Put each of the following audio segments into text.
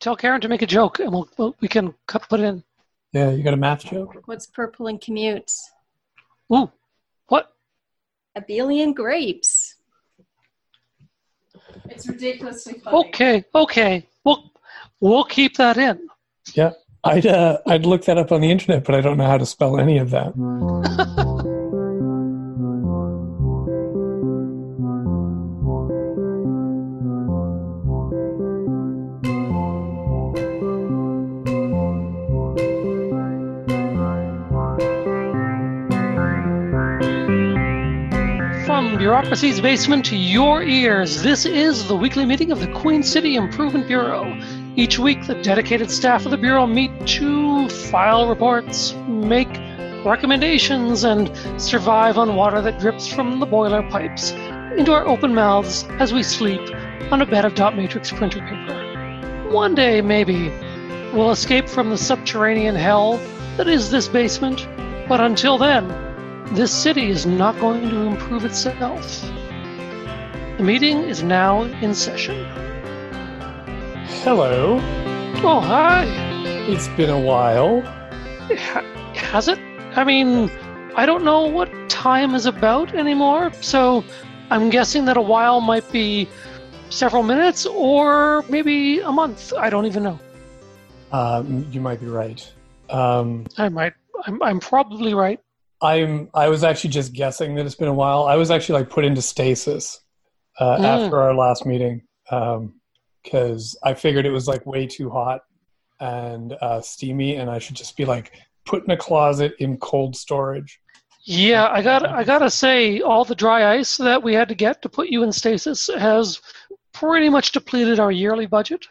tell Karen to make a joke, and we'll, we'll we can cut, put it in. Yeah, you got a math joke? What's purple and commutes? Ooh, what? Abelian grapes. It's ridiculously funny. Okay, okay. We'll we'll keep that in. Yeah. I'd uh, I'd look that up on the internet, but I don't know how to spell any of that. bureaucracy's basement to your ears, this is the weekly meeting of the Queen City Improvement Bureau. Each week, the dedicated staff of the Bureau meet to file reports, make recommendations, and survive on water that drips from the boiler pipes into our open mouths as we sleep on a bed of dot matrix printer paper. One day, maybe, we'll escape from the subterranean hell that is this basement, but until then, this city is not going to improve itself. The meeting is now in session. Hello. Oh, hi. It's been a while. Ha- has it? I mean, I don't know what time is about anymore, so I'm guessing that a while might be several minutes or maybe a month. I don't even know. Um, you might be right. Um, I might. I'm, I'm probably right. I'm. I was actually just guessing that it's been a while. I was actually like put into stasis uh, Mm. after our last meeting because I figured it was like way too hot and uh, steamy, and I should just be like put in a closet in cold storage. Yeah, I got. I gotta say, all the dry ice that we had to get to put you in stasis has pretty much depleted our yearly budget.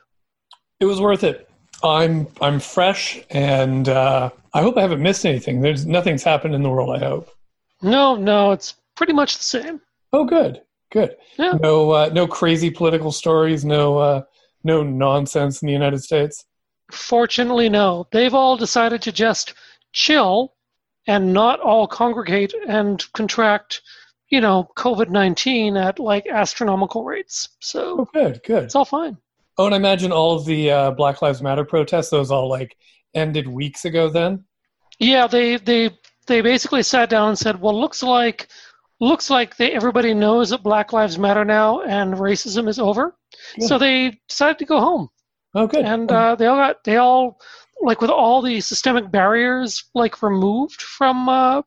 It was worth it. I'm I'm fresh, and uh, I hope I haven't missed anything. There's nothing's happened in the world. I hope. No, no, it's pretty much the same. Oh, good, good. Yeah. No, uh, no crazy political stories. No, uh, no nonsense in the United States. Fortunately, no. They've all decided to just chill and not all congregate and contract, you know, COVID 19 at like astronomical rates. So Oh, good, good. it's all fine. Oh, and I imagine all of the uh, Black Lives Matter protests. Those all like ended weeks ago. Then. Yeah, they, they, they basically sat down and said, well, looks like. Looks like they, everybody knows that Black Lives Matter now and racism is over, so they decided to go home. Oh, good. and uh, they all got they all like with all the systemic barriers like removed from uh,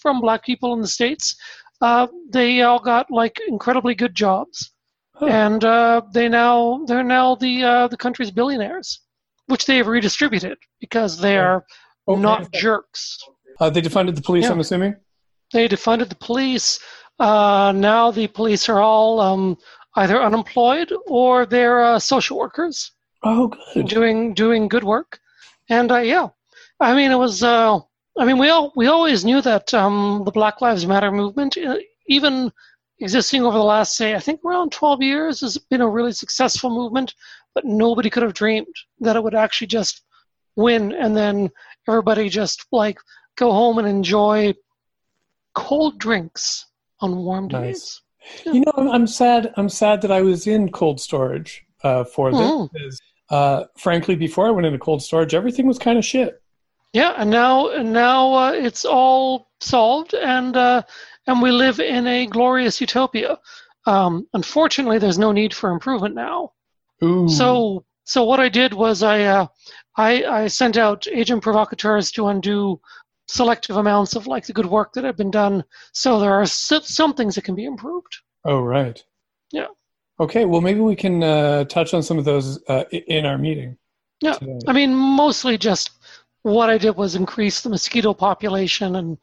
from black people in the states uh, they all got like incredibly good jobs Huh. and uh, they now they're now the uh, the country's billionaires which they have redistributed because they are Oh, not jerks Uh, they defunded the police. Yeah. I'm assuming. they defunded the police uh, now the police are all um, either unemployed or they're uh, social workers Oh, good. doing doing good work, and uh, yeah, I mean it was. Uh, I mean we all we always knew that um, the Black Lives Matter movement, uh, even existing over the last say I think around 12 years, has been a really successful movement, but nobody could have dreamed that it would actually just win, and then everybody just like go home and enjoy cold drinks on warm Nice. days. You know, I'm, I'm sad. I'm sad that I was in cold storage uh, for this. Mm. Because, uh, frankly, before I went into cold storage, everything was kind of shit. Yeah, and now and now uh, it's all solved, and uh, and we live in a glorious utopia. Um, unfortunately, there's no need for improvement now. Ooh. So so what I did was I uh, I I sent out agent provocateurs to undo selective amounts of like the good work that had been done. So there are some things that can be improved. Oh, right. Yeah. Okay. Well, maybe we can uh, touch on some of those uh, in our meeting. Yeah. today. I mean, mostly just what I did was increase the mosquito population and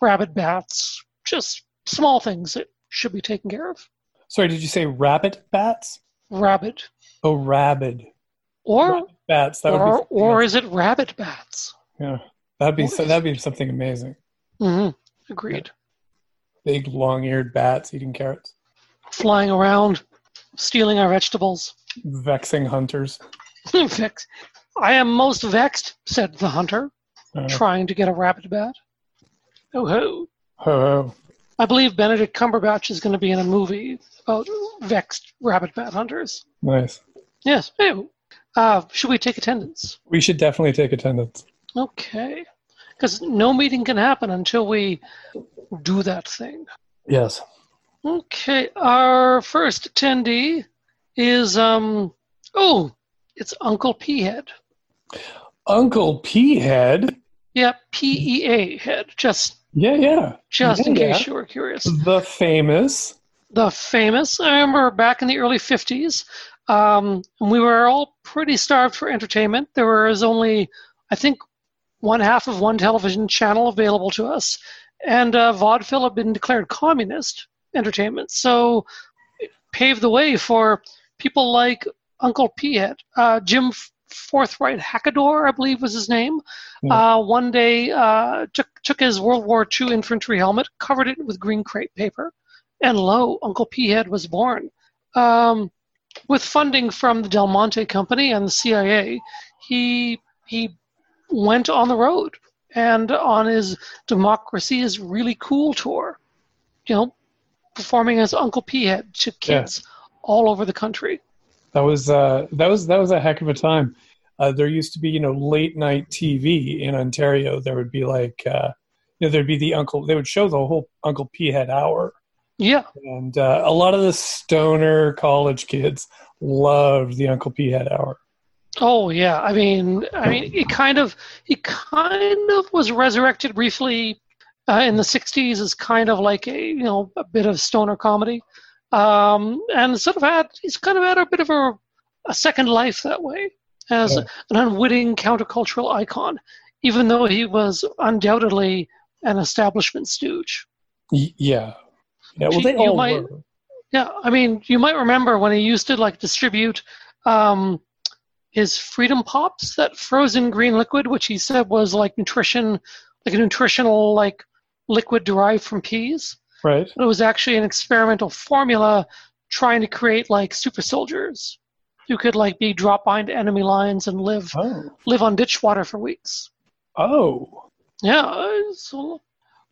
rabbit bats. Just small things that should be taken care of. Sorry, did you say rabbit bats? Rabbit. Oh, rabid Or Rabbit bats. That would or, be or is it rabbit bats? yeah. That'd be so, that'd be something amazing. hmm Agreed. Big long-eared bats eating carrots, Flying around, stealing our vegetables. vexing hunters. Vex. I am most vexed, said the hunter, Uh, trying to get a rabbit bat. Oh ho. ho ho. I believe Benedict Cumberbatch is going to be in a movie about vexed rabbit bat hunters. Nice. Yes. Hey, Uh, should we take attendance? We should definitely take attendance. Okay. Because no meeting can happen until we do that thing. Yes. Okay. Our first attendee is, um, oh, it's Uncle P Head. Uncle P Head. Yeah, P E A Head. Just, Yeah, yeah. just in case yeah. you were curious. The famous. the famous. I remember back in the early 50s, um, we were all pretty starved for entertainment. There was only, I think, one half of one television channel available to us, and uh, vaudeville had been declared communist entertainment. So it paved the way for people like Uncle P-Head, uh, Jim Forthright Hackador, I believe was his name. Uh, one day uh, took, took his World War II infantry helmet, covered it with green crepe paper, and lo, Uncle P-Head was born. Um, with funding from the Del Monte Company and the CIA, he he went on the road and on his Democracy is Really Cool tour, you know, performing as Uncle P-Head to kids all over the country. That was uh, that was that was a heck of a time. Uh, there used to be, you know, late night TV in Ontario. There would be like, uh, you know, there'd be the Uncle. They would show the whole Uncle P Head hour, Yeah, and uh, a lot of the stoner college kids loved the Uncle P Head hour. Oh yeah, I mean, I mean, he kind of he kind of was resurrected briefly uh, in the '60s as kind of like a you know a bit of stoner comedy, um, and sort of had he's kind of had a bit of a, a second life that way as Yeah. an unwitting countercultural icon, even though he was undoubtedly an establishment stooge. Y- yeah, yeah. Well, they all might- were. Yeah, I mean, you might remember when he used to like distribute um, his Freedom Pops, that frozen green liquid, which he said was like nutrition, like a nutritional like liquid derived from peas. Right. But it was actually an experimental formula trying to create like super soldiers who could like be drop behind enemy lines and live Oh. live on ditch water for weeks. Oh. Yeah, a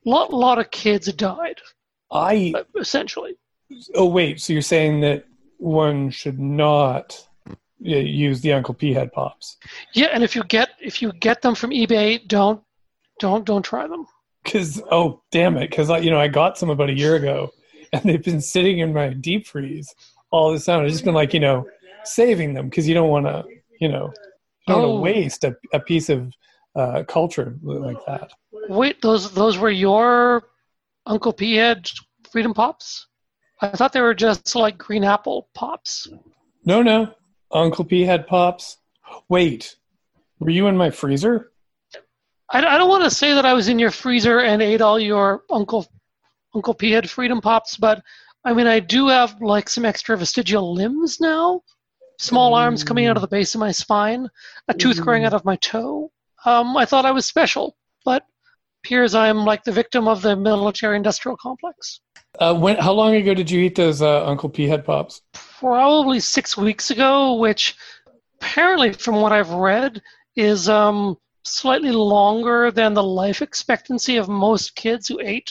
lot lot of kids died I. essentially. Oh wait. So you're saying that one should not use the Uncle P Head pops? Yeah, and if you get if you get them from eBay, don't don't don't try them. Because oh damn it! Because you know I got some about a year ago, and they've been sitting in my deep freeze all this time. I've just been like you know saving them because you don't want to you know you don't Oh. want to waste a, a piece of uh, culture like that. Wait, those those were your Uncle P Head Freedom Pops? I thought they were just like green apple pops. No, no, Uncle P Head pops. Wait, were you in my freezer? I, I don't want to say that I was in your freezer and ate all your Uncle Uncle P Head Freedom Pops, but I mean I do have like some extra vestigial limbs now. Small arms coming out of the base of my spine, a tooth growing Mm. out of my toe. Um, I thought I was special, but appears I'm like the victim of the military-industrial complex. Uh, when? How long ago did you eat those uh, Uncle P head pops? probably six weeks ago, which apparently, from what I've read, is um, slightly longer than the life expectancy of most kids who ate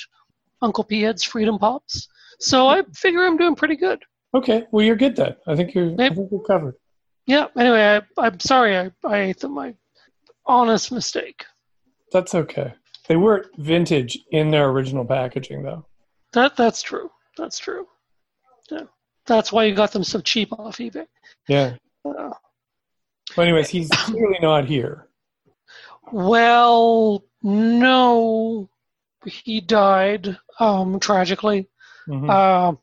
Uncle P Head's Freedom Pops. So I figure I'm doing pretty good. Okay, well you're good then. I think you're. I think you're covered. Yeah. Anyway, I, I'm sorry I, I ate them. My honest mistake. That's okay. They weren't vintage in their original packaging though. That that's true. That's true. Yeah. That's why you got them so cheap off eBay. Yeah. Uh, Well, anyways, he's clearly not here. well, no, he died um, tragically. Mhm. Uh,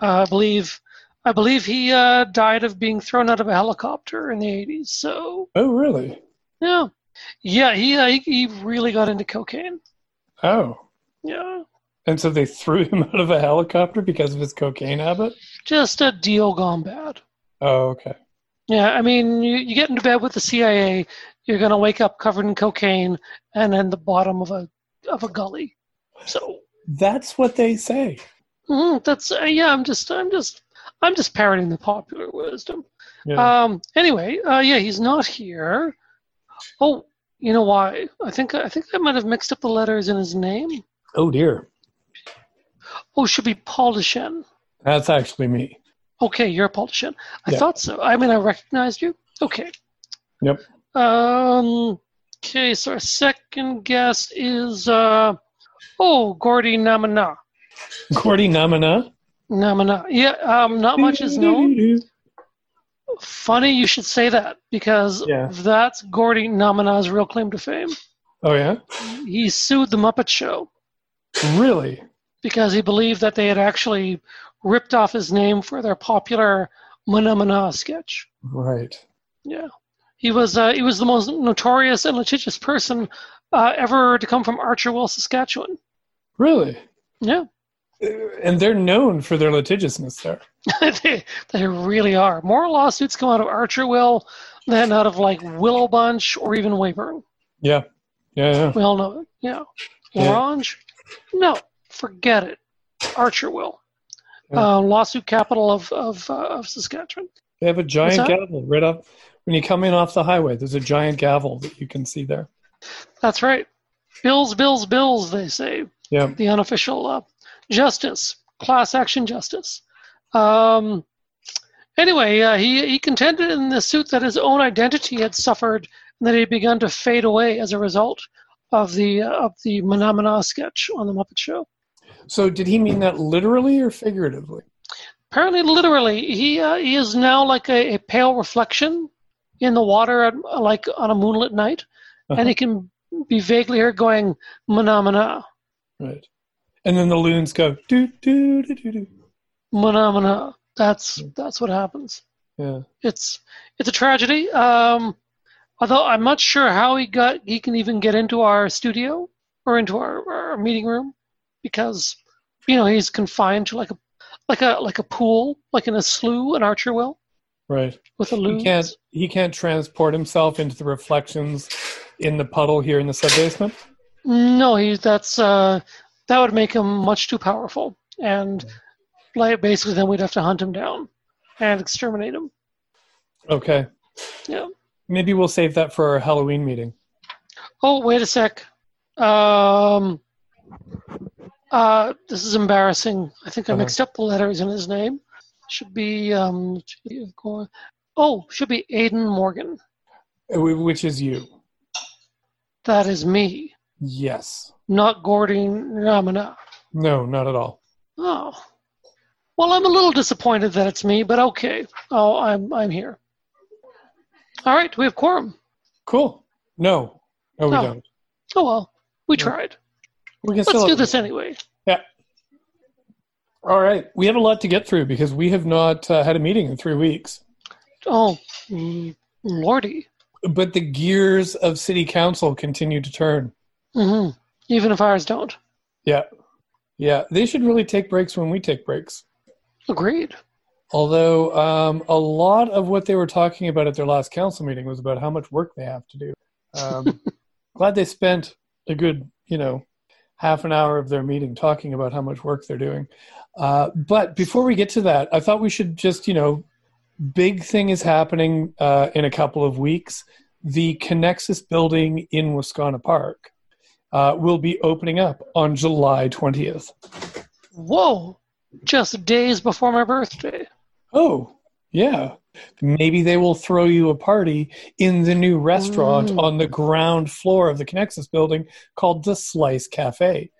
I believe I believe he uh, died of being thrown out of a helicopter in the 80s. So oh, really? yeah, yeah, he he, really got into cocaine. Oh. Yeah, And so they threw him out of a helicopter because of his cocaine habit? just a deal gone bad. Oh, okay. Yeah, I mean, you, you get into bed with the CIA, you're gonna wake up covered in cocaine and in the bottom of a of a gully. So That's what they say. mhm, that's uh, yeah. I'm just I'm just I'm just parroting the popular wisdom. Yeah. Um. Anyway, uh, yeah, he's not here. Oh, you know why? I think I think I might have mixed up the letters in his name. oh, dear. Oh, should be Paul Dechen. That's actually me. Okay, you're Paul Dechen. I Yeah. thought so. I mean, I recognized you. Okay. Yep. Um. Okay, so our second guest is uh oh Gordy Namana. Gordy Namana. Namana. Yeah, um not much is known. Funny you should say that because Yeah. that's Gordy Namana's real claim to fame. Oh yeah, He sued the Muppet Show really? because he believed that they had actually ripped off his name for their popular Mana Mana sketch. Right. Yeah, he was uh, he was the most notorious and litigious person uh, ever to come from Archerville, Saskatchewan. Really? Yeah, And they're known for their litigiousness there. they they really are. More lawsuits come out of Archerville than out of like Willow Bunch or even Weyburn. Yeah. Yeah. yeah. We all know it. Yeah, Yeah. Orange. No, forget it. Archerville, Yeah. uh, lawsuit capital of of, uh, of Saskatchewan. They have a giant gavel right up when you come in off the highway. There's a giant gavel that you can see there. That's right. Bills, bills, bills. They say. Yeah. the unofficial uh, justice, class action justice. Um, anyway, uh, he, he contended in the suit that his own identity had suffered and that he had begun to fade away as a result of the uh, of the Manamana sketch on the Muppet Show. So did he mean that literally or figuratively? Apparently, literally, he uh, he is now like a, a pale reflection in the water, at, like on a moonlit night, Uh-huh. and he can be vaguely heard going "Manamana, Right. And then the loons go do do do do do. Manamana." That's that's what happens. Yeah. it's it's a tragedy. Um, although I'm not sure how he got he can even get into our studio or into our, our meeting room because you know he's confined to like a like a like a pool like in a slough in Archerville Right. with a loon He can't he can't transport himself into the reflections in the puddle here in the sub basement. No, he that's uh, that would make him much too powerful, and like basically then we'd have to hunt him down and exterminate him. Okay. Yeah. Maybe we'll save that for our Halloween meeting. Oh, wait a sec. Um, uh, this is embarrassing. I think I Uh-huh. mixed up the letters in his name. Should be um. Oh, should be Aiden Morgan. Uh, Which is you. That is me, Yes. not Gordy Ramana. No, not at all. Oh, well, I'm a little disappointed that it's me, but okay. Oh, I'm I'm here. All right, we have quorum. Cool. No. No, we No. don't. Oh well, we tried. We can Let's do this anyway. Yeah. All right. We have a lot to get through because we have not uh, had a meeting in three weeks. Oh, lordy. But the gears of city council continue to turn. Hmm Even if ours don't. Yeah. Yeah. They should really take breaks when we take breaks. Agreed. Although um, a lot of what they were talking about at their last council meeting was about how much work they have to do. Um, glad they spent a good, you know, half an hour of their meeting talking about how much work they're doing. Uh, but before we get to that, I thought we should just, you know, big thing is happening uh, in a couple of weeks. The Conexus building in Wascana Park uh, will be opening up on July 20th. Whoa! Just days before my birthday. Oh, yeah. Maybe they will throw you a party in the new restaurant Mm. on the ground floor of the Conexus building called the Slice Cafe.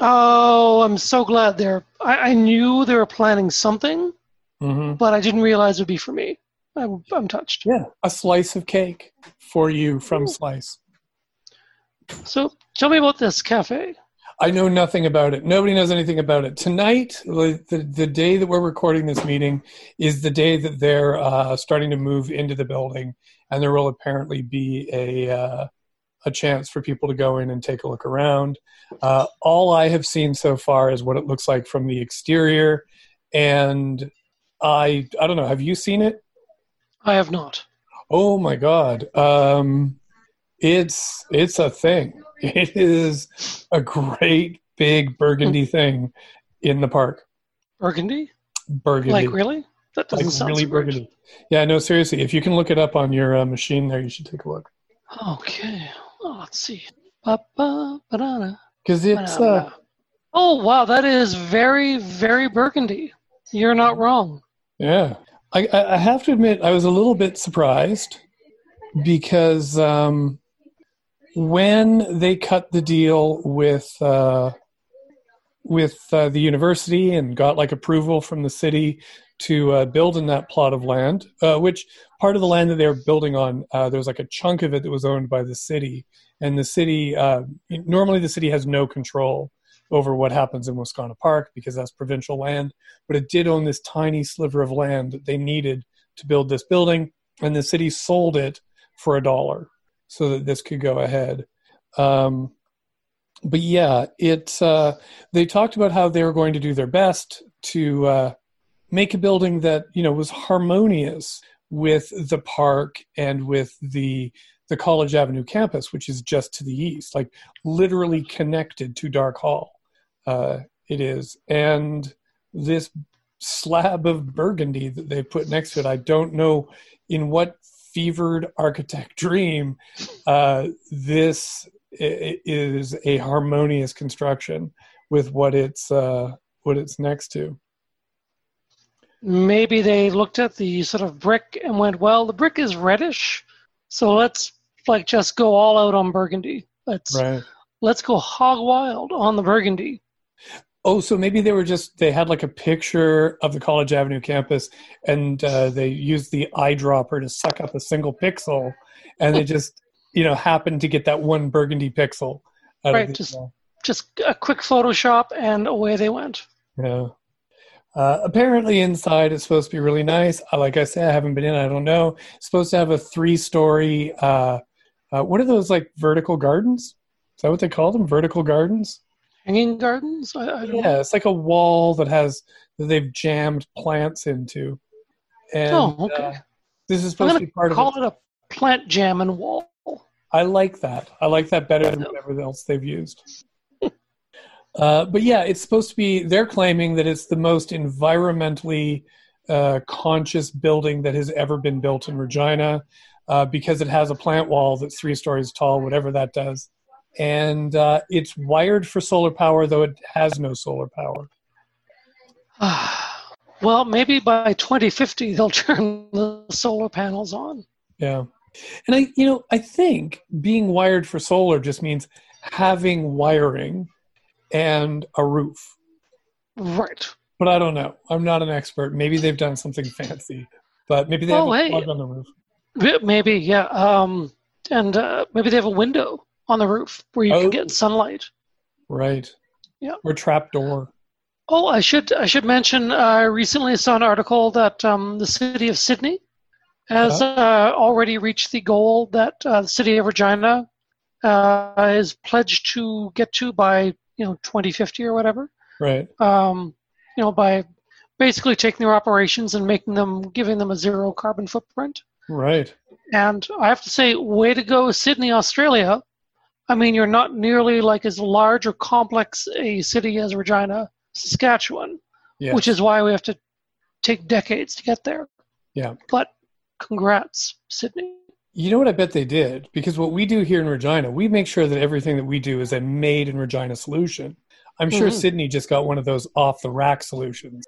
Oh, I'm so glad they're. I, I knew they were planning something, Mm-hmm. but I didn't realize it would be for me. I'm, I'm touched. Yeah, a slice of cake for you from Ooh. Slice. So tell me about this cafe. I know nothing about it. Nobody knows anything about it. Tonight, the, the, day that we're recording this meeting, is the day that they're uh, starting to move into the building, and there will apparently be a uh, a chance for people to go in and take a look around. Uh, all I have seen so far is what it looks like from the exterior, and I I don't know. Have you seen it? I have not. Oh my god. Um it's it's a thing. It is a great big burgundy thing in the park. Burgundy? Burgundy. Like really? That doesn't Like sound really so burgundy. Yeah, no seriously. If you can look it up on your uh, machine there, you should take a look. Okay. Oh, let's see. Cuz it's uh. Oh wow, that is very, very burgundy. You're not wrong. yeah. I I I have to admit I was a little bit surprised because um, when they cut the deal with uh, with uh, the university and got like approval from the city to uh, build in that plot of land, uh, which part of the land that they were building on, uh, there was like a chunk of it that was owned by the city, and the city uh, normally the city has no control over what happens in Wascana Park because that's provincial land, but it did own this tiny sliver of land that they needed to build this building, and the city sold it for a dollar so that this could go ahead. Um, but yeah, it. Uh, they talked about how they were going to do their best to uh, make a building that you know was harmonious with the park and with the the College Avenue campus, which is just to the east, like literally connected to Darke Hall. Uh, it is, and this slab of burgundy that they put next to it, I don't know in what fevered architect dream uh, this is a harmonious construction with what it's uh, what it's next to. Maybe they looked at the sort of brick and went, "Well, the brick is reddish, so let's like just go all out on burgundy. Let's right. let's go hog wild on the burgundy." Oh, so maybe they were just they had like a picture of the College Avenue campus, and uh, they used the eyedropper to suck up a single pixel, and they just you know happened to get that one burgundy pixel. right, the, just just a quick Photoshop, and away they went. Yeah. Uh, apparently, inside it's supposed to be really nice. Uh, like I said, I haven't been in. I don't know. It's supposed to have a three-story. Uh, uh, what are those like vertical gardens? Is that what they call them? Vertical gardens? Hanging gardens. I, I yeah, it's like a wall that has that they've jammed plants into. And, oh, okay. Uh, this is supposed to be part call of it. Call it a plant jamming wall. I like that. I like that better than whatever else they've used. uh, but yeah, it's supposed to be. They're claiming that it's the most environmentally uh, conscious building that has ever been built in Regina. Uh, because it has a plant wall that's three stories tall, whatever that does and uh, it's wired for solar power, though it has no solar power. well, maybe by 2050 they'll turn the solar panels on. Yeah, and I, you know, I think being wired for solar just means having wiring and a roof. Right. But I don't know. I'm not an expert. Maybe they've done something fancy, but maybe they oh, have a hey. plug on the roof. Maybe, yeah. Um, and uh, maybe they have a window on the roof where you oh. can get sunlight. Right. Yeah. Or trap door. Oh, I should I should mention. Uh, I recently saw an article that um, the city of Sydney has uh, already reached the goal that uh, the city of Regina uh, is pledged to get to by you know 2050 or whatever. Right. Um, you know, by basically taking their operations and making them, giving them a zero carbon footprint. Right. And I have to say, way to go, Sydney, Australia, I mean, you're not nearly like as large or complex a city as Regina, Saskatchewan, yes. which is why we have to take decades to get there. Yeah. But congrats, Sydney. You know what I bet they did? Because what we do here in Regina, we make sure that everything that we do is a made in Regina solution. I'm sure mm-hmm. Sydney just got one of those off the rack solutions.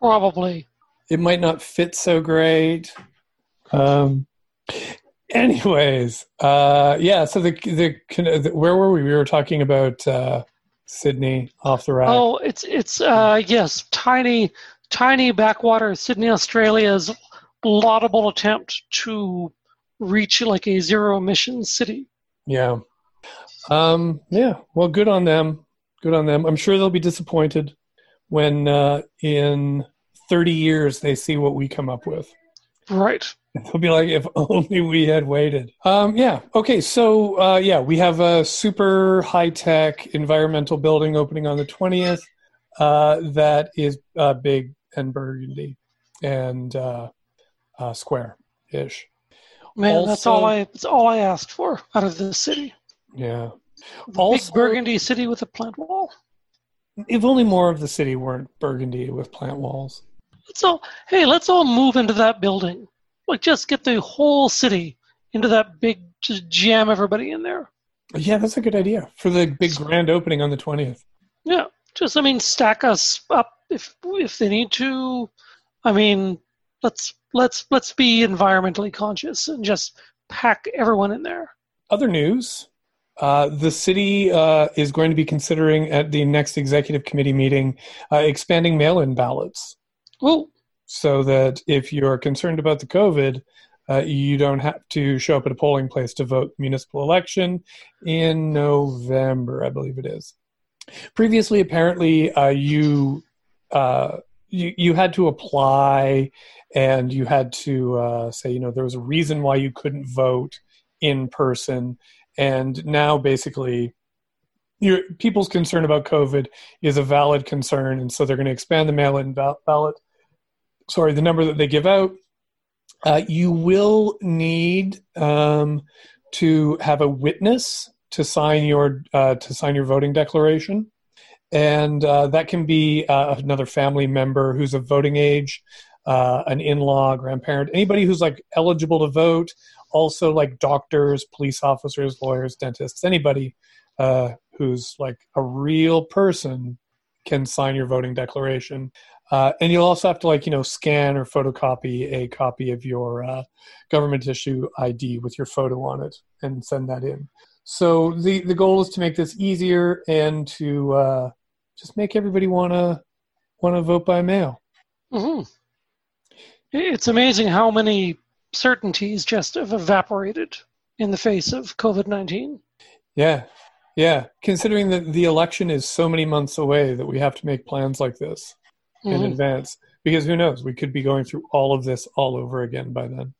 Probably. It might not fit so great. Um, Anyways, uh, yeah. So the, the, the where were we? We were talking about uh, Sydney off the rack. Oh, it's it's uh, yes, tiny tiny backwater Sydney, Australia's laudable attempt to reach like a zero emission city. Yeah. Um, yeah. Well, good on them. Good on them. I'm sure they'll be disappointed when uh, in 30 years they see what we come up with. Right. They'll be like, if only we had waited. Um, yeah. Okay. So, uh, yeah, we have a super high tech environmental building opening on the 20th uh, that is uh, big and burgundy and uh, uh, square ish. Man, also, that's all I that's all I asked for out of this city. Yeah. Also, big burgundy city with a plant wall. If only more of the city weren't burgundy with plant walls. Let's all hey, let's all move into that building. Like just get the whole city into that big just jam everybody in there. Yeah, that's a good idea for the big grand opening on the twentieth. Yeah. Just I mean stack us up if if they need to. I mean let's let's let's be environmentally conscious and just pack everyone in there. Other news uh, the city uh, is going to be considering at the next executive committee meeting uh, expanding mail in ballots. Oh, So that if you're concerned about the COVID, uh, you don't have to show up at a polling place to vote municipal election in November, I believe it is. Previously, apparently, uh, you, uh, you you had to apply, and you had to uh, say, you know, there was a reason why you couldn't vote in person, and now basically, your people's concern about COVID is a valid concern, and so they're going to expand the mail-in ballot. Sorry, the number that they give out. Uh, you will need um, to have a witness to sign your uh, to sign your voting declaration, and uh, that can be uh, another family member who's of voting age, uh, an in-law, grandparent, anybody who's like eligible to vote. Also, like doctors, police officers, lawyers, dentists, anybody uh, who's like a real person can sign your voting declaration. Uh, and you'll also have to like you know scan or photocopy a copy of your uh, government issue ID with your photo on it and send that in. So the the goal is to make this easier and to uh, just make everybody wanna wanna vote by mail. hmm It's amazing how many certainties just have evaporated in the face of COVID 19. Yeah, yeah. Considering that the election is so many months away, that we have to make plans like this in Mhm. advance because who knows? We could be going through all of this all over again by then.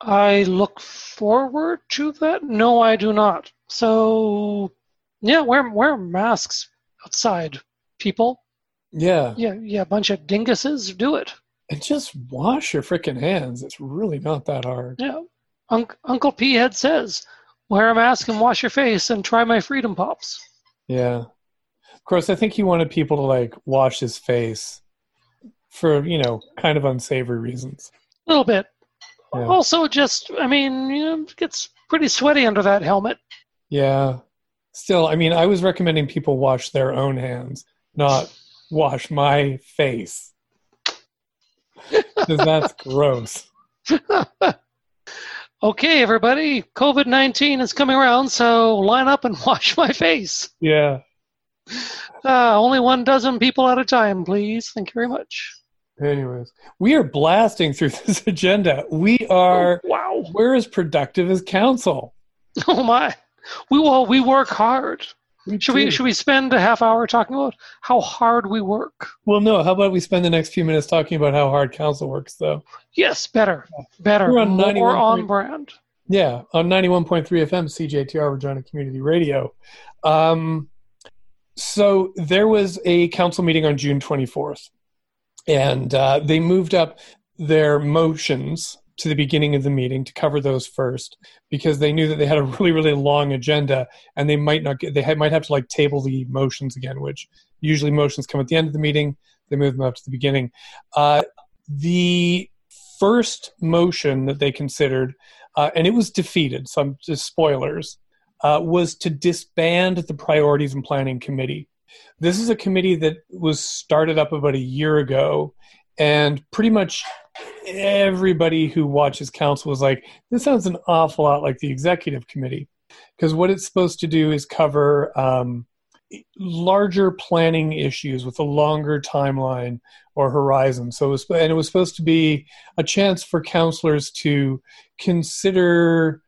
I look forward to that. No, I do not. So, yeah, wear wear masks outside, people. Yeah, Yeah, yeah, a bunch of dinguses. Do it. and just wash your freaking hands. It's really not that hard. Yeah. Unc Uncle P Head says, wear a mask and wash your face and try my freedom pops. Yeah. Of course, I think he wanted people to like wash his face for, you know, kind of unsavory reasons. A little bit. Yeah. Also, just, I mean, you know, it gets pretty sweaty under that helmet. Yeah. Still, I mean, I was recommending people wash their own hands, not wash my face. Because that's gross. Okay, everybody, COVID 19 is coming around, so line up and wash my face. Yeah. Uh, only one dozen people at a time, please. Thank you very much. Anyways, we are blasting through this agenda. We are, Oh, wow. we're as productive as council. Oh, my. We will, we work hard. Should we, should we spend a half hour talking about how hard we work? Well, no. How about we spend the next few minutes talking about how hard council works, though? Yes, better. Better. We're on More 91 on brand. Yeah, on 91.3 FM, CJTR Regina Community Radio. Um, so there was a council meeting on June 24th, and uh, they moved up their motions to the beginning of the meeting to cover those first because they knew that they had a really, really long agenda and they might not get, they might have to like table the motions again, which usually motions come at the end of the meeting. They move them up to the beginning. Uh, the first motion that they considered uh, and it was defeated. Some just spoilers uh, was to disband the Priorities and Planning Committee. This is a committee that was started up about a year ago, and pretty much everybody who watches council was like, "This sounds an awful lot like the Executive Committee," because what it's supposed to do is cover um, larger planning issues with a longer timeline or horizon. So, it was, and it was supposed to be a chance for counselors to consider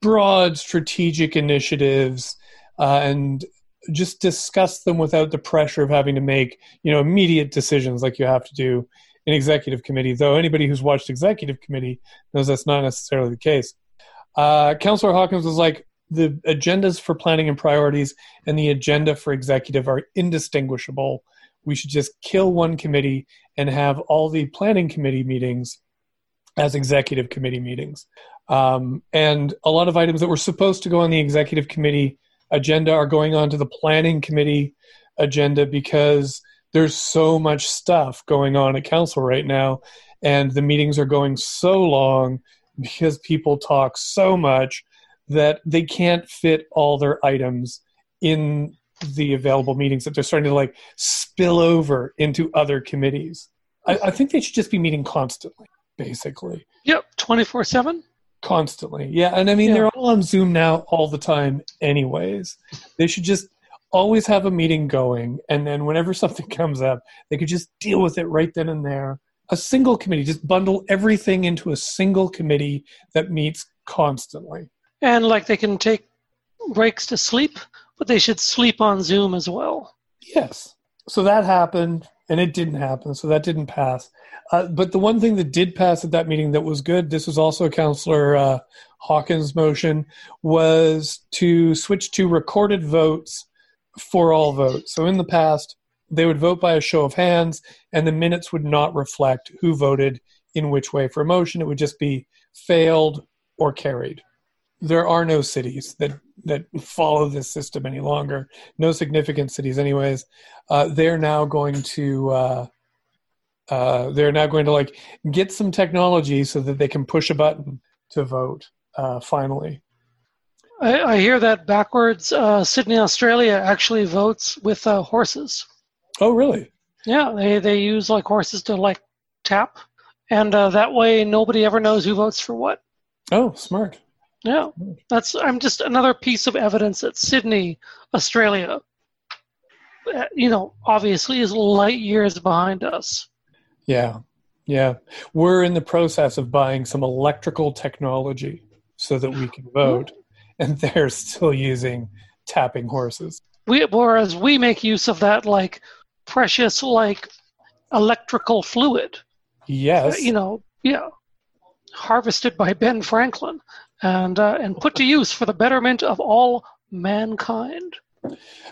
broad strategic initiatives uh, and just discuss them without the pressure of having to make you know immediate decisions like you have to do in executive committee though anybody who's watched executive committee knows that's not necessarily the case. Uh, councillor hawkins was like the agendas for planning and priorities and the agenda for executive are indistinguishable. We should just kill one committee and have all the planning committee meetings as executive committee meetings. Um, and a lot of items that were supposed to go on the executive committee agenda are going on to the planning committee agenda because there's so much stuff going on at council right now. And the meetings are going so long because people talk so much that they can't fit all their items in the available meetings that they're starting to like spill over into other committees. I, I think they should just be meeting constantly, basically. Yep, 24 7. constantly. Yeah, and I mean Yeah. they're all on Zoom now all the time anyways. They should just always have a meeting going and then whenever something comes up, they could just deal with it right then and there. A single committee, just bundle everything into a single committee that meets constantly. And like they can take breaks to sleep, but they should sleep on Zoom as well. Yes. So that happened, and it didn't happen. So that didn't pass. Uh, but the one thing that did pass at that meeting that was good, this was also Councillor uh, Hawkins' motion, was to switch to recorded votes for all votes. So in the past, they would vote by a show of hands, and the minutes would not reflect who voted in which way for a motion. It would just be failed or carried. There are no cities that that follow this system any longer. No significant cities, anyways. Uh, they're now going to uh, they're now going to like get some technology so that they can push a button to vote. Uh, finally, I, I hear that backwards. Uh, Sydney, Australia actually votes with uh, horses. oh really? Yeah, they they use like horses to like tap, and uh, that way nobody ever knows who votes for what. Oh, smart. Yeah, that's I'm just another piece of evidence that Sydney, Australia, uh, you know, obviously is light years behind us. Yeah, yeah. We're in the process of buying some electrical technology so that we can vote, and they're still using tapping horses. We whereas we make use of that like precious like electrical fluid, Yes. you know, yeah, harvested by Ben Franklin and uh, and put to use for the betterment of all mankind.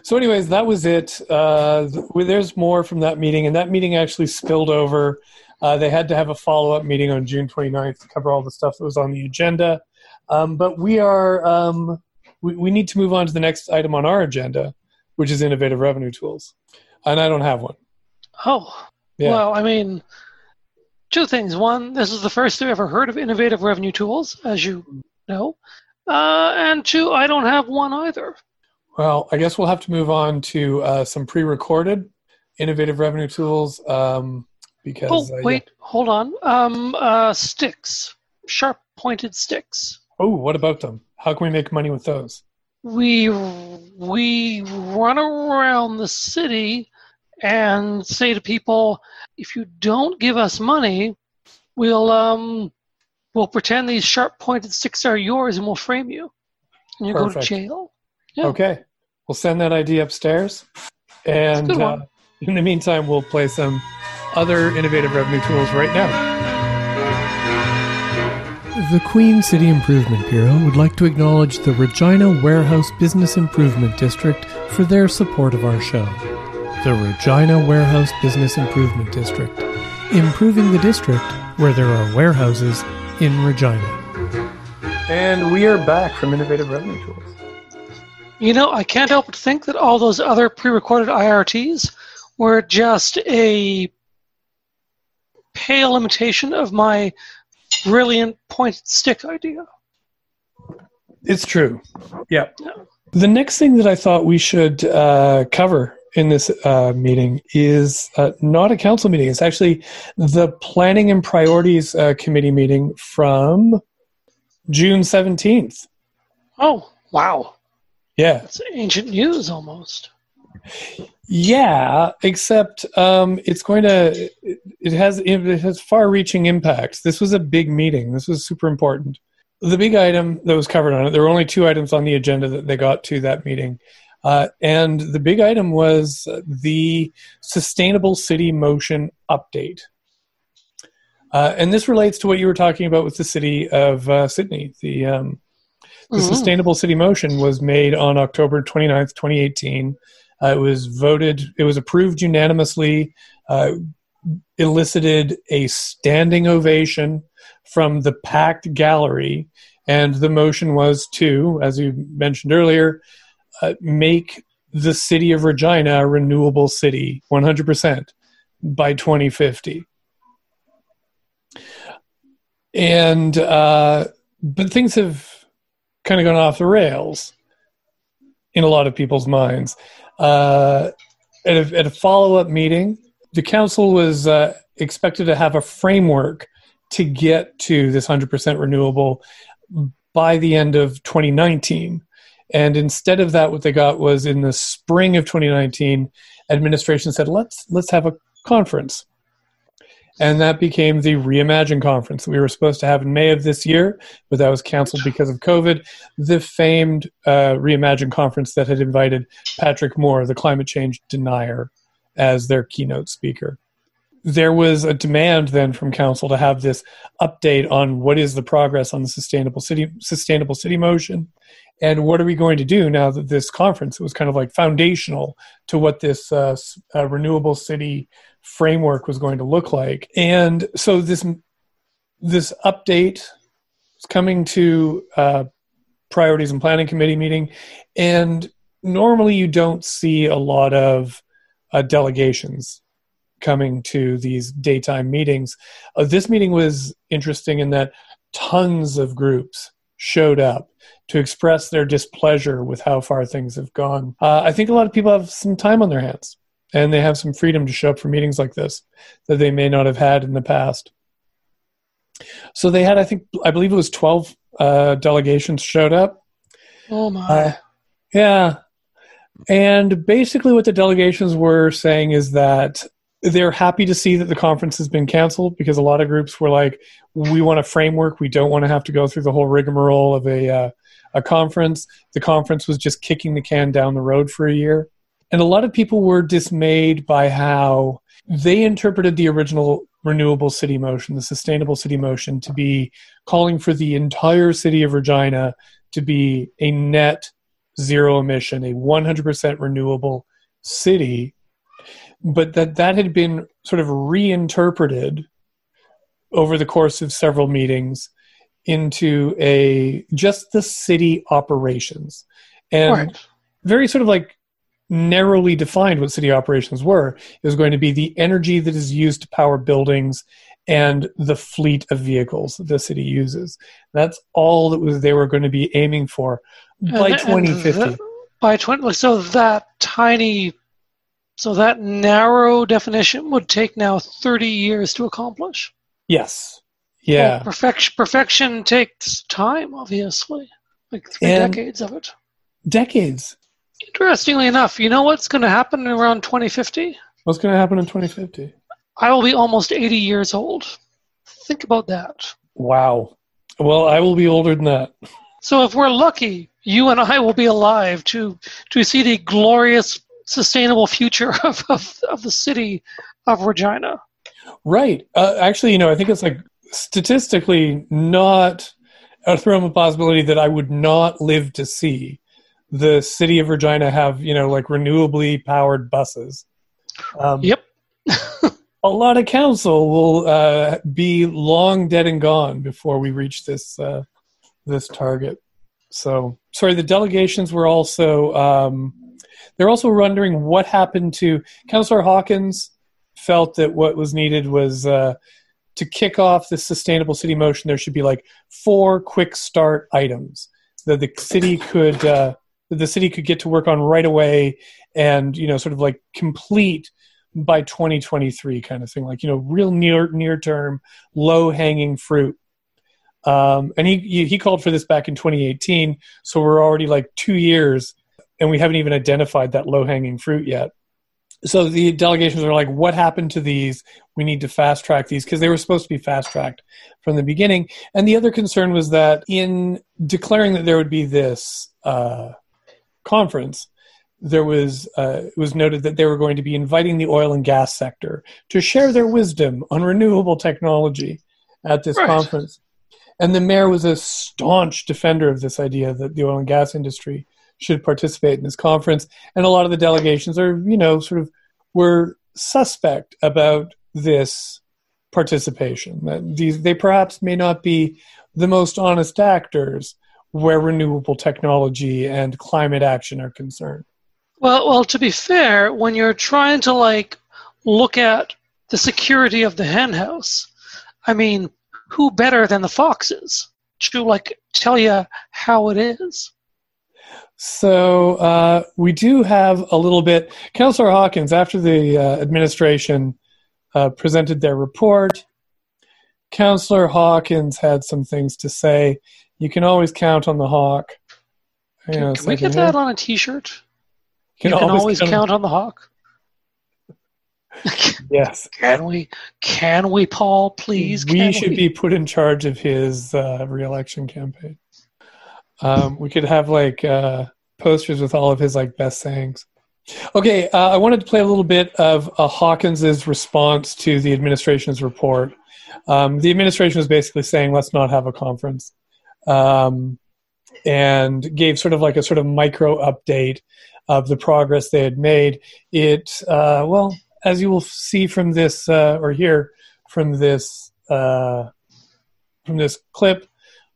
So, anyways, that was it. Uh, there's more from that meeting, and that meeting actually spilled over. Uh, they had to have a follow up meeting on June 29th to cover all the stuff that was on the agenda. Um, but we are um, we, we need to move on to the next item on our agenda, which is innovative revenue tools, and I don't have one. Oh, Yeah. well, I mean, two things. One, this is the first I've ever heard of innovative revenue tools, as you know. Uh, and two, I don't have one either. Well, I guess we'll have to move on to uh, some pre-recorded innovative revenue tools um, because Oh, uh, yeah. wait, hold on. Um, uh, sticks, sharp pointed sticks. Oh, what about them? How can we make money with those? We we run around the city and say to people, if you don't give us money, we'll um we'll pretend these sharp pointed sticks are yours and we'll frame you. And you go to jail. Yeah. Okay, we'll send that idea upstairs, and uh, in the meantime, we'll play some other innovative revenue tools right now. The Queen City Improvement Bureau would like to acknowledge the Regina Warehouse Business Improvement District for their support of our show. The Regina Warehouse Business Improvement District, improving the district where there are warehouses in Regina. And we are back from innovative revenue tools. You know, I can't help but think that all those other pre-recorded IRTs were just a pale imitation of my brilliant pointed stick idea. It's true. Yeah. Yeah. The next thing that I thought we should uh, cover in this uh, meeting is uh, not a council meeting. It's actually the Planning and Priorities uh, Committee meeting from June 17th. Oh, wow. Yeah. That's ancient news almost. Yeah, except um, it's going to. It, it has it has far-reaching impacts. This was a big meeting. This was super important. The big item that was covered on it. There were only two items on the agenda that they got to that meeting, uh, and the big item was the sustainable city motion update. Uh, and this relates to what you were talking about with the city of uh, Sydney. The um, the Mhm. sustainable city motion was made on October 29th, 2018. Uh, it was voted, it was approved unanimously, uh, elicited a standing ovation from the packed gallery. And the motion was to, as you mentioned earlier, uh, make the city of Regina a renewable city 100% by 2050. And, uh, but things have kind of gone off the rails in a lot of people's minds. Uh, at a, a follow up meeting, the council was uh, expected to have a framework to get to this 100% renewable by the end of 2019. And instead of that, what they got was in the spring of 2019, administration said, let's, let's have a conference. And that became the Reimagine Conference we were supposed to have in May of this year, but that was canceled because of COVID. The famed uh, Reimagine Conference that had invited Patrick Moore, the climate change denier, as their keynote speaker there was a demand then from council to have this update on what is the progress on the sustainable city sustainable city motion and what are we going to do now that this conference was kind of like foundational to what this uh, uh, renewable city framework was going to look like and so this this update is coming to uh, priorities and planning committee meeting and normally you don't see a lot of uh, delegations coming to these daytime meetings. Uh, this meeting was interesting in that tons of groups showed up to express their displeasure with how far things have gone. Uh, I think a lot of people have some time on their hands and they have some freedom to show up for meetings like this that they may not have had in the past. So they had, I think, I believe it was 12 uh, delegations showed up. Oh my. Uh, yeah. And basically, what the delegations were saying is that they're happy to see that the conference has been canceled because a lot of groups were like, we want a framework. We don't want to have to go through the whole rigmarole of a, uh, a conference. The conference was just kicking the can down the road for a year. And a lot of people were dismayed by how they interpreted the original renewable city motion, the sustainable city motion, to be calling for the entire city of Regina to be a net zero emission, a 100% renewable city but that that had been sort of reinterpreted over the course of several meetings into a just the city operations and right. very sort of like narrowly defined what city operations were it was going to be the energy that is used to power buildings and the fleet of vehicles that the city uses that's all that was they were going to be aiming for by and, 2050 and by 20 so that tiny so that narrow definition would take now 30 years to accomplish. Yes. Yeah. Well, perfection perfection takes time, obviously. Like three and decades of it. Decades. Interestingly enough, you know what's going to happen around 2050? What's going to happen in 2050? I will be almost 80 years old. Think about that. Wow. Well, I will be older than that. So if we're lucky, you and I will be alive to to see the glorious sustainable future of, of, of the city of Regina. Right. Uh, actually, you know, I think it's like statistically not a realm of possibility that I would not live to see the city of Regina have, you know, like renewably powered buses. Um, yep. a lot of council will uh, be long dead and gone before we reach this uh, this target. So, sorry, the delegations were also um, they're also wondering what happened to Councillor Hawkins. Felt that what was needed was uh, to kick off the sustainable city motion. There should be like four quick start items that the city could uh, that the city could get to work on right away, and you know, sort of like complete by 2023 kind of thing like you know real near near term low hanging fruit um, and he he called for this back in 2018 so we're already like two years and we haven't even identified that low hanging fruit yet. So the delegations are like, what happened to these? We need to fast track these because they were supposed to be fast tracked from the beginning. And the other concern was that in declaring that there would be this uh, conference, there was uh, it was noted that they were going to be inviting the oil and gas sector to share their wisdom on renewable technology at this right. conference. And the mayor was a staunch defender of this idea that the oil and gas industry should participate in this conference. And a lot of the delegations are, you know, sort of were suspect about this participation. That these they perhaps may not be the most honest actors where renewable technology and climate action are concerned. Well, well, to be fair, when you're trying to like look at the security of the henhouse, I mean, who better than the foxes to like tell you how it is? So uh, we do have a little bit. Councillor Hawkins, after the uh, administration uh, presented their report, Councillor Hawkins had some things to say, You can always count on the hawk. Hang on a Can, can we get that on a T-shirt? You You can always count on the hawk. Yes. Can we? Can we, Paul? Please. we can should we? be put in charge of his uh, reelection campaign. Um, we could have like uh, posters with all of his like best sayings. Okay, uh, I wanted to play a little bit of uh, Hawkins's response to the administration's report. Um, the administration was basically saying, "Let's not have a conference," um, and gave sort of like a sort of micro update of the progress they had made. It uh, well, as you will see from this uh, or hear from this uh, from this clip,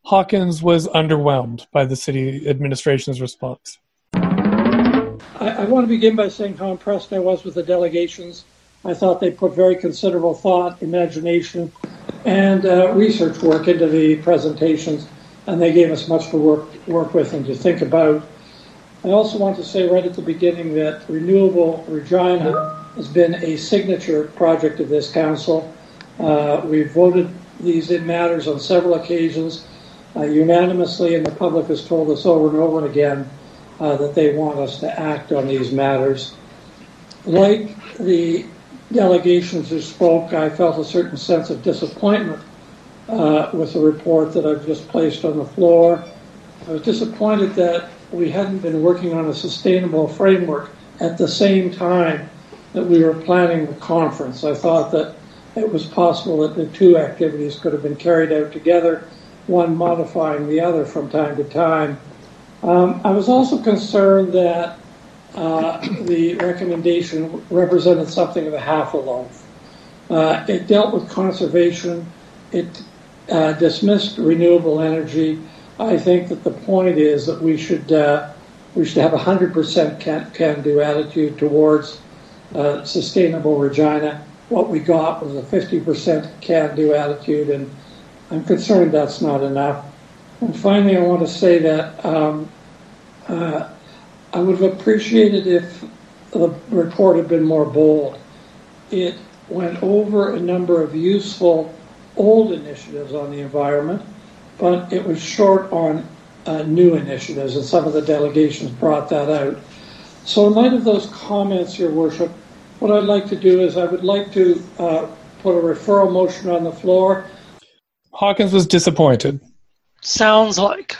Hawkins was underwhelmed by the city administration's response. I, I want to begin by saying how impressed I was with the delegations. I thought they put very considerable thought, imagination, and uh, research work into the presentations, and they gave us much to work work with and to think about. I also want to say right at the beginning that Renewable Regina has been a signature project of this council. Uh, we've voted these in matters on several occasions uh, unanimously, and the public has told us over and over again uh, that they want us to act on these matters. Like the delegations who spoke, I felt a certain sense of disappointment with the report that I've just placed on the floor. I was disappointed that we hadn't been working on a sustainable framework at the same time that we were planning the conference. I thought that it was possible that the two activities could have been carried out together, one modifying the other from time to time. Um, I was also concerned that uh, the recommendation represented something of a half a loaf. Uh, it dealt with conservation. It uh, dismissed renewable energy. I think that the point is that we should uh, we should have a hundred percent can do attitude towards uh, sustainable Regina. What we got was a fifty percent can do attitude, and I'm concerned that's not enough. And finally, I want to say that um, uh, I would have appreciated if the report had been more bold. It went over a number of useful old initiatives on the environment, but it was short on uh, new initiatives, and some of the delegations brought that out. So, in light of those comments, Your Worship, what I'd like to do is I would like to uh, put a referral motion on the floor. Hawkins was disappointed. Sounds like.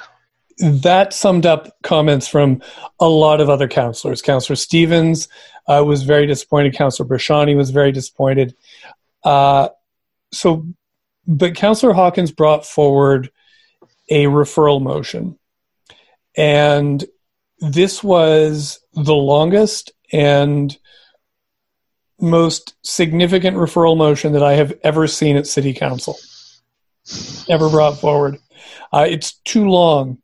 That summed up comments from a lot of other counselors. Councillor Stevens uh, was very disappointed. Councillor Bresciani was very disappointed. Uh, so, but Councillor Hawkins brought forward a referral motion. And this was the longest and most significant referral motion that I have ever seen at City Council, ever brought forward. Uh, it's too long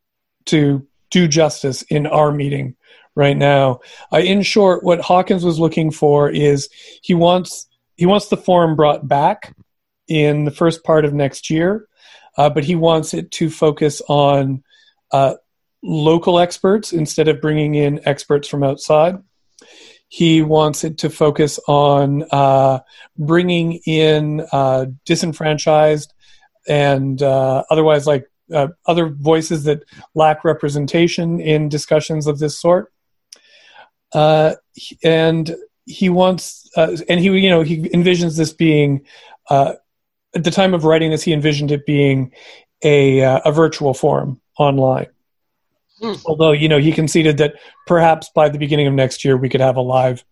to do justice in our meeting right now. Uh, in short, what Hawkins was looking for is he wants he wants the forum brought back in the first part of next year, uh, but he wants it to focus on uh, local experts instead of bringing in experts from outside. He wants it to focus on uh, bringing in uh, disenfranchised and uh, otherwise like uh, other voices that lack representation in discussions of this sort. And he wants, and he, you know, he envisions this being, uh, at the time of writing this, he envisioned it being a, uh, a virtual forum online. Hmm. Although, you know, he conceded that perhaps by the beginning of next year we could have a live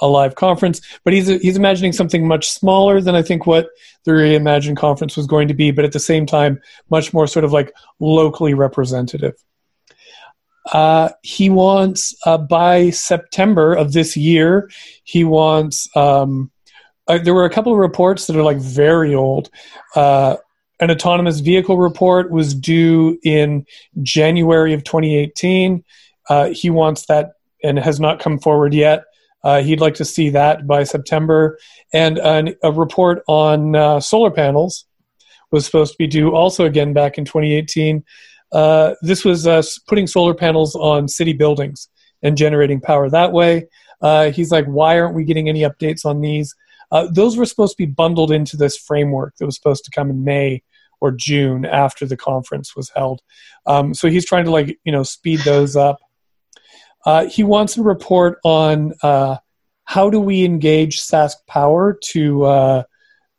a live conference. But he's he's imagining something much smaller than I think what the reimagined conference was going to be, but at the same time, much more sort of like locally representative. Uh, he wants uh, by September of this year, he wants. Um, uh, there were a couple of reports that are like very old. Uh, an autonomous vehicle report was due in January of 2018. Uh, he wants that and has not come forward yet. Uh, he'd like to see that by September. And an, a report on uh, solar panels was supposed to be due also again back in 2018. Uh, this was putting solar panels on city buildings and generating power that way. Uh, he's like, why aren't we getting any updates on these? Uh, those were supposed to be bundled into this framework that was supposed to come in May or June after the conference was held. Um, so he's trying to like you know speed those up. Uh, he wants a report on uh, how do we engage Sask Power to uh,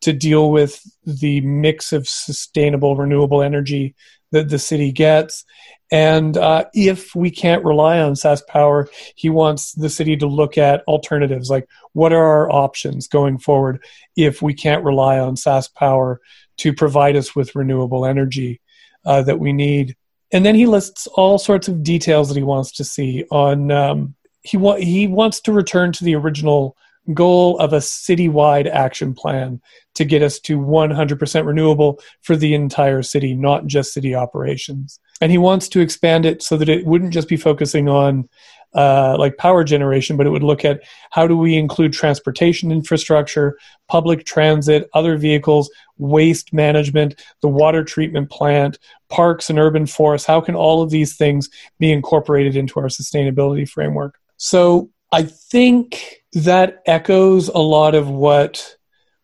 to deal with the mix of sustainable renewable energy that the city gets. And uh, if we can't rely on Sask Power, he wants the city to look at alternatives, like what are our options going forward if we can't rely on Sask Power to provide us with renewable energy uh, that we need. And then he lists all sorts of details that he wants to see on. Um, he wa- he wants to return to the original goal of a citywide action plan to get us to 100% renewable for the entire city, not just city operations. And he wants to expand it so that it wouldn't just be focusing on uh, like power generation, but it would look at how do we include transportation infrastructure, public transit, other vehicles, waste management, the water treatment plant, parks and urban forests. How can all of these things be incorporated into our sustainability framework? So I think that echoes a lot of what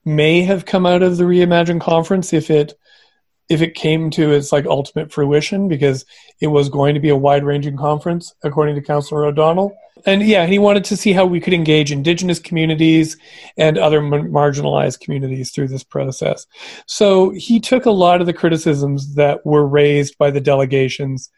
may have come out of the Reimagine conference if it if it came to its like ultimate fruition because it was going to be a wide ranging conference according to councillor o'donnell. And yeah he wanted to see how we could engage indigenous communities and other marginalized communities through this process. So he took a lot of the criticisms that were raised by the delegations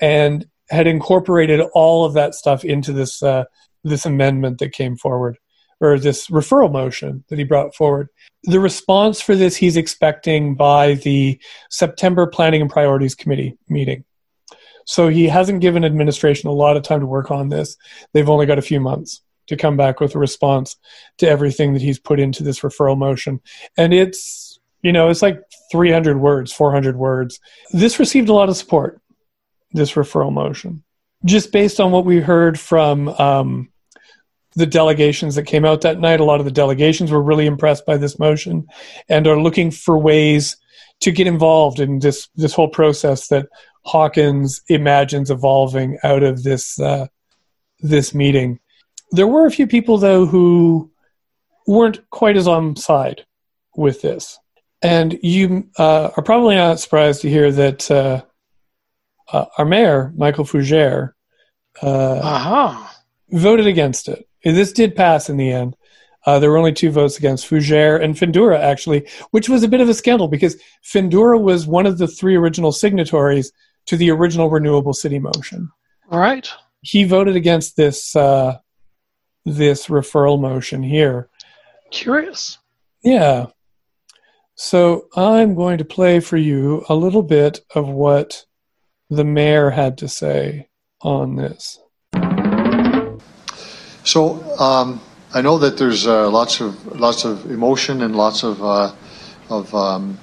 and had incorporated all of that stuff into this uh, this amendment that came forward or this referral motion that he brought forward. The response for this he's expecting by the September Planning and Priorities Committee meeting. So he hasn't given administration a lot of time to work on this. They've only got a few months to come back with a response to everything that he's put into this referral motion. And it's, you know, it's like 300 words, 400 words. This received a lot of support, this referral motion. Just based on what we heard from um, the delegations that came out that night. A lot of the delegations were really impressed by this motion and are looking for ways to get involved in this this whole process that Hawkins imagines evolving out of this uh, this meeting. There were a few people though who weren't quite as on side with this, and you uh, are probably not surprised to hear that uh, uh our mayor Michael Fougere uh, uh-huh. voted against it. This did pass in the end. Uh, there were only two votes against Fougere and Findura, actually, which was a bit of a scandal because Findura was one of the three original signatories to the original Renewable City motion. All right. He voted against this uh, this referral motion here. Curious. Yeah. So I'm going to play for you a little bit of what the mayor had to say on this. So um, I know that there's uh, lots of lots of emotion and lots of uh, of um,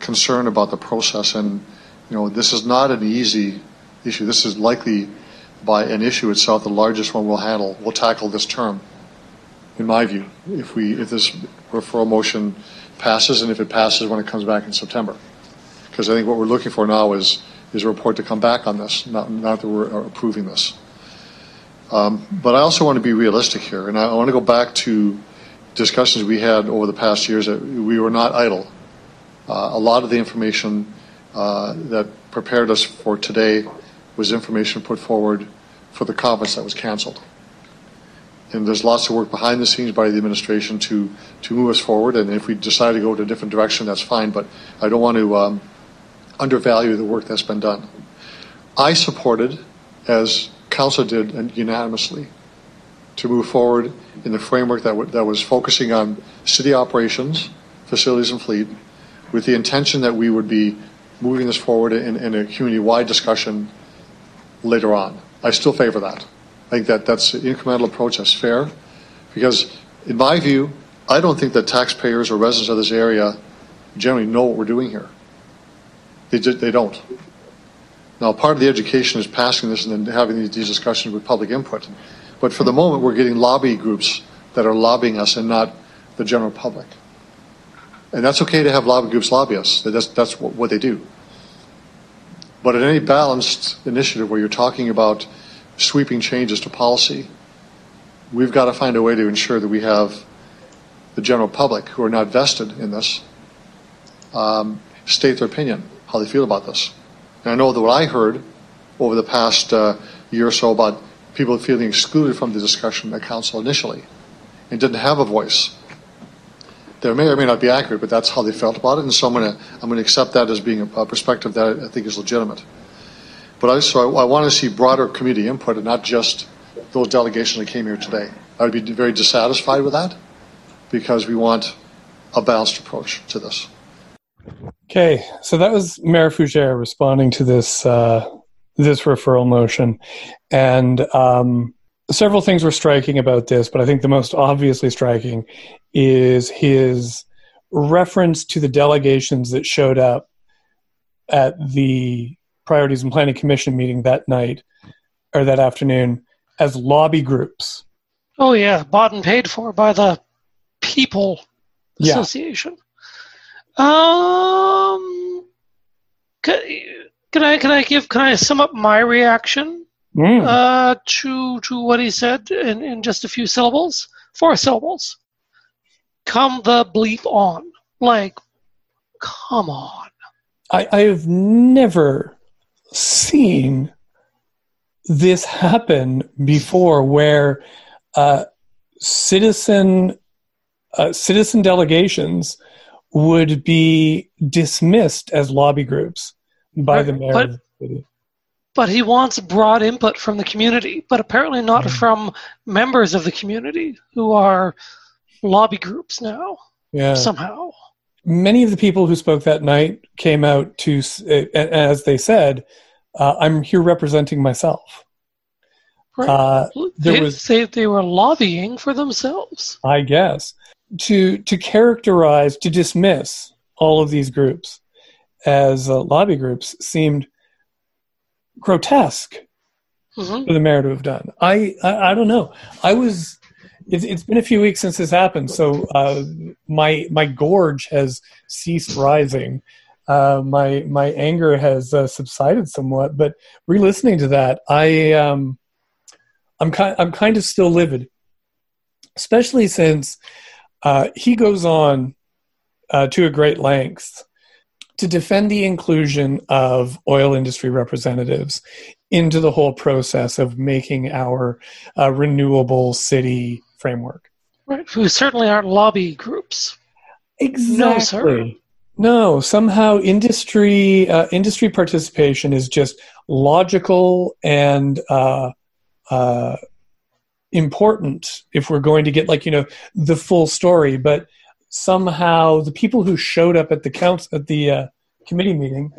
concern about the process, and you know this is not an easy issue. This is likely by an issue itself the largest one we'll handle. We'll tackle this term, in my view, if we if this referral motion passes and if it passes when it comes back in September, because I think what we're looking for now is is a report to come back on this, not not that we're approving this. Um, but I also want to be realistic here, and I, want to go back to discussions we had over the past years that we were not idle. Uh, a lot of the information uh, that prepared us for today was information put forward for the conference that was canceled. And there's lots of work behind the scenes by the administration to, to move us forward. And if we decide to go in a different direction, that's fine. But I don't want to um, undervalue the work that's been done. I supported, as Council did unanimously to move forward in the framework that, that was focusing on city operations, facilities, and fleet, with the intention that we would be moving this forward in, in a community-wide discussion later on. I still favor that. I think that that's an incremental approach that's fair, because in my view, I don't think that taxpayers or residents of this area generally know what we're doing here. They, just, they don't. Now, part of the education is passing this and then having these discussions with public input. But for the moment, we're getting lobby groups that are lobbying us and not the general public. And that's okay to have lobby groups lobby us. That's, that's what, what they do. But in any balanced initiative where you're talking about sweeping changes to policy, we've got to find a way to ensure that we have the general public who are not vested in this um, state their opinion, how they feel about this. And I know that what I heard over the past uh, year or so about people feeling excluded from the discussion at council initially and didn't have a voice. They may or may not be accurate, but that's how they felt about it, and so I'm going to I'm to accept that as being a, a perspective that I think is legitimate. But I, so I, I want to see broader community input and not just those delegations that came here today. I would be very dissatisfied with that because we want a balanced approach to this. Okay, so that was Mayor Fougere responding to this uh, this referral motion, and um, several things were striking about this, but I think the most obviously striking is his reference to the delegations that showed up at the Priorities and Planning Commission meeting that night or that afternoon as lobby groups. Oh yeah, bought and paid for by the people Yeah. association. Um, can, can I can I give can I sum up my reaction Mm. uh, to to what he said in, in just a few syllables? Four syllables. Come the bleep on. Like, come on. I, I have never seen this happen before where uh, citizen uh, citizen delegations would be dismissed as lobby groups by Right, the mayor but- of the city. But he wants broad input from the community, but apparently not Mm. from members of the community who are lobby groups now Yeah. somehow. Many of the people who spoke that night came out to, as they said, uh, "I'm here representing myself." Right. Uh, there they, was- they, they were lobbying for themselves. I guess, to to characterize, to dismiss all of these groups as uh, lobby groups seemed grotesque hmm for the mayor to have done. I I, I don't know. I was. It's, it's been a few weeks since this happened, so uh, my my gorge has ceased rising. Uh, my my anger has uh, subsided somewhat, but re-listening to that, I um, I'm kind I'm kind of still livid, especially since uh, he goes on uh, to a great length to defend the inclusion of oil industry representatives into the whole process of making our uh, renewable city framework. Right. Who certainly aren't lobby groups. Exactly. sir. No, somehow industry uh, industry participation is just logical and uh, uh, important if we're going to get like you know the full story. But somehow the people who showed up at the council at the uh, committee meeting,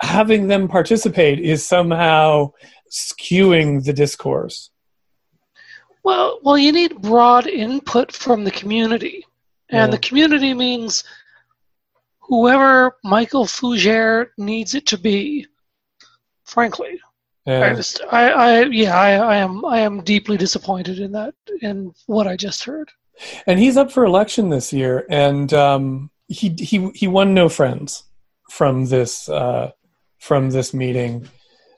having them participate is somehow skewing the discourse. Well, well, you need broad input from the community, and Yeah. the community means whoever Michael Fougere needs it to be. Frankly, I just, I, I, yeah, I, I am, I am deeply disappointed in that, in what I just heard. and he's up for election this year, and um, he he he won no friends from this uh, from this meeting,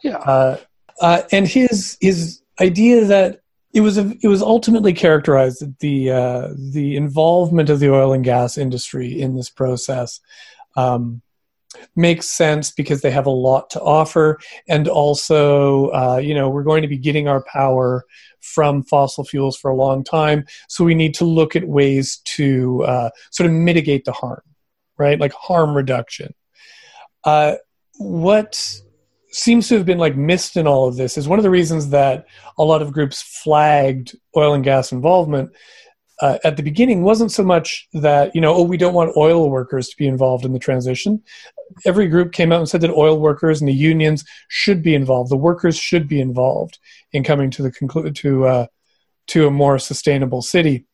Yeah, uh, uh, and his his idea that it was a, it was ultimately characterized that the uh, the involvement of the oil and gas industry in this process um, makes sense because they have a lot to offer, and also uh, you know we're going to be getting our power from fossil fuels for a long time, so we need to look at ways to uh, sort of mitigate the harm, right? Like harm reduction. Uh, what seems to have been like missed in all of this is one of the reasons that a lot of groups flagged oil and gas involvement uh, at the beginning wasn't so much that you know oh we don't want oil workers to be involved in the transition every group came out and said that oil workers and the unions should be involved the workers should be involved in coming to the conclu- to uh, to a more sustainable city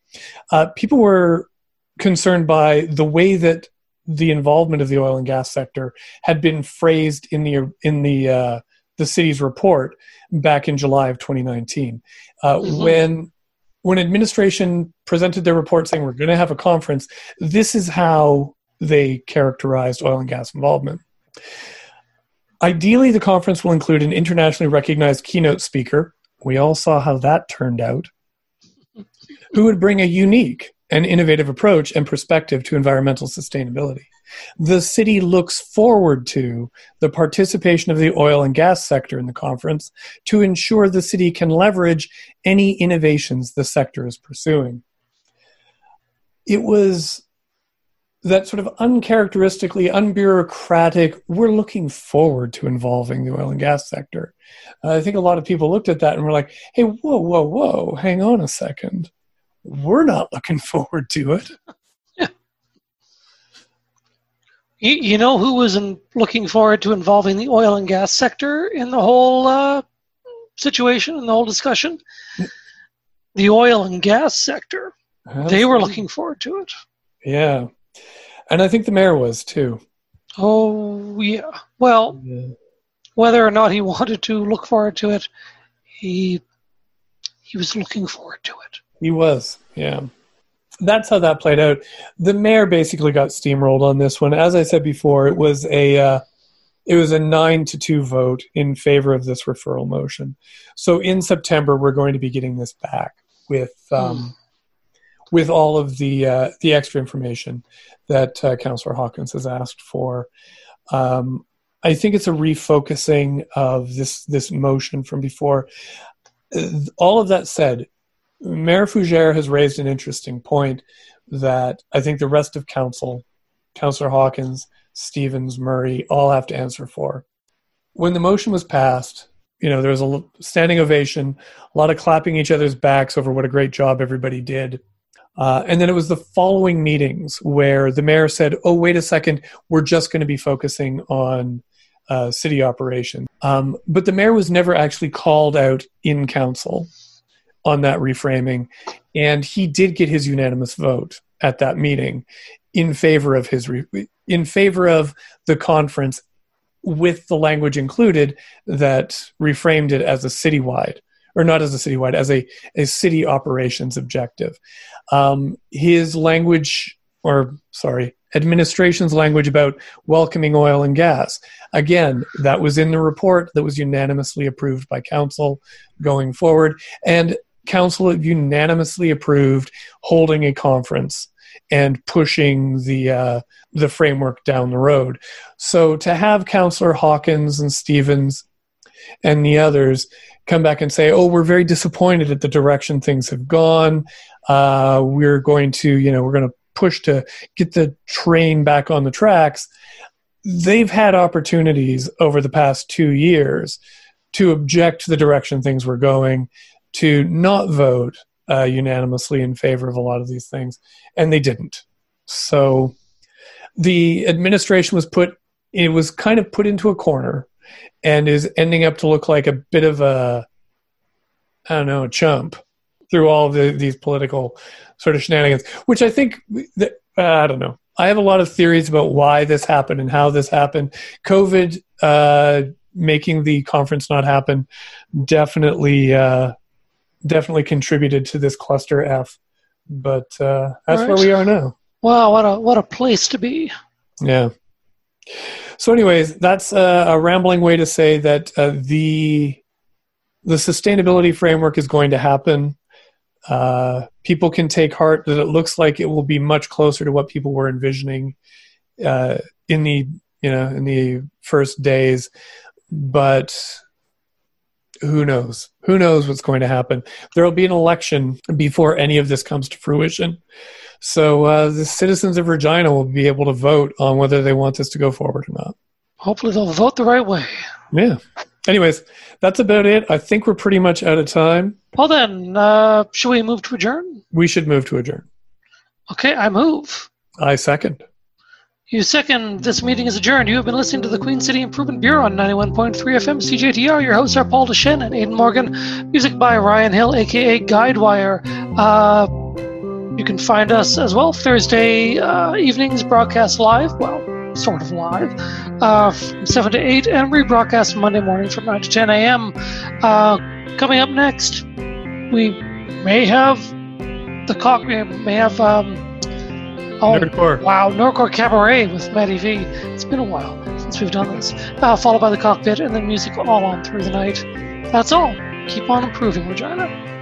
uh, people were concerned by the way that the involvement of the oil and gas sector had been phrased in the in the uh, the city's report back in July of 2019, uh, Mhm. when when administration presented their report saying we're going to have a conference. This is how they characterized oil and gas involvement. Ideally, the conference will include an internationally recognized keynote speaker. We all saw how that turned out. Who would bring a unique and innovative approach and perspective to environmental sustainability? The city looks forward to the participation of the oil and gas sector in the conference to ensure the city can leverage any innovations the sector is pursuing. It was that sort of uncharacteristically unbureaucratic, we're looking forward to involving the oil and gas sector. Uh, I think a lot of people looked at that and were like, hey, whoa, whoa, whoa, hang on a second. We're not looking forward to it. You, you know who was in, looking forward to involving the oil and gas sector in the whole uh, situation, in the whole discussion? The oil and gas sector. They were looking forward to it. Yeah. And I think the mayor was too. Oh, yeah. Well, Yeah. whether or not he wanted to look forward to it, he he was looking forward to it. He was, yeah. That's how that played out. The mayor basically got steamrolled on this one. As I said before, it was a uh, it was a nine to two vote in favor of this referral motion. So in September, we're going to be getting this back with um, with all of the uh, the extra information that uh, Councillor Hawkins has asked for. Um, I think it's a refocusing of this this motion from before. All of that said, Mayor Fougere has raised an interesting point that I think the rest of council, Councillor Hawkins, Stevens, Murray, all have to answer for. When the motion was passed, you know, there was a standing ovation, a lot of clapping each other's backs over what a great job everybody did. Uh, and then it was the following meetings where the mayor said, "Oh, wait a second, we're just going to be focusing on uh, city operation." Um, but the mayor was never actually called out in council on that reframing, and he did get his unanimous vote at that meeting in favor of his re- in favor of the conference, with the language included that reframed it as a citywide or not as a citywide as a, a city operations objective. Um, his language, or sorry, administration's language about welcoming oil and gas. Again, that was in the report that was unanimously approved by council going forward, and council unanimously approved holding a conference and pushing the uh, the framework down the road. So to have Councillor Hawkins and Stevens and the others come back and say, "Oh, we're very disappointed at the direction things have gone. Uh, we're going to, you know, we're going to push to get the train back on the tracks." They've had opportunities over the past two years to object to the direction things were going, to not vote uh, unanimously in favor of a lot of these things, and they didn't. So the administration was put, it was kind of put into a corner and is ending up to look like a bit of a, I don't know, a chump through all of the, these political sort of shenanigans, which I think, that, uh, I don't know. I have a lot of theories about why this happened and how this happened. COVID uh, making the conference not happen definitely uh, definitely contributed to this cluster F. But uh, that's where we are now. Wow, what a what a place to be. Yeah. So, anyways, that's uh, a rambling way to say that uh, the the sustainability framework is going to happen. Uh, people can take heart that it looks like it will be much closer to what people were envisioning uh, in the you know in the first days, but who knows? Who knows what's going to happen? There will be an election before any of this comes to fruition. So uh, the citizens of Regina will be able to vote on whether they want this to go forward or not. Hopefully they'll vote the right way. Yeah. Anyways, that's about it. I think we're pretty much out of time. Well then, uh, should we move to adjourn? We should move to adjourn. Okay, I move. I second. You second, this meeting is adjourned. You have been listening to the Queen City Improvement Bureau on 91.3 FM CJTR. Your hosts are Paul Dechene and Aidan Morgan. Music by Ryan Hill, aka Guidewire. Uh, you can find us as well Thursday uh, evenings, broadcast live. Well, sort of live, uh, from 7 to 8, and rebroadcast Monday morning from 9 to 10 a.m. Uh, coming up next, we may have the cock, may have. Um, oh, Nerdcore. Wow, Norcore Cabaret with Maddie V. It's been a while since we've done this. Uh, followed by the cockpit and then music all on through the night. That's all. Keep on improving, Regina.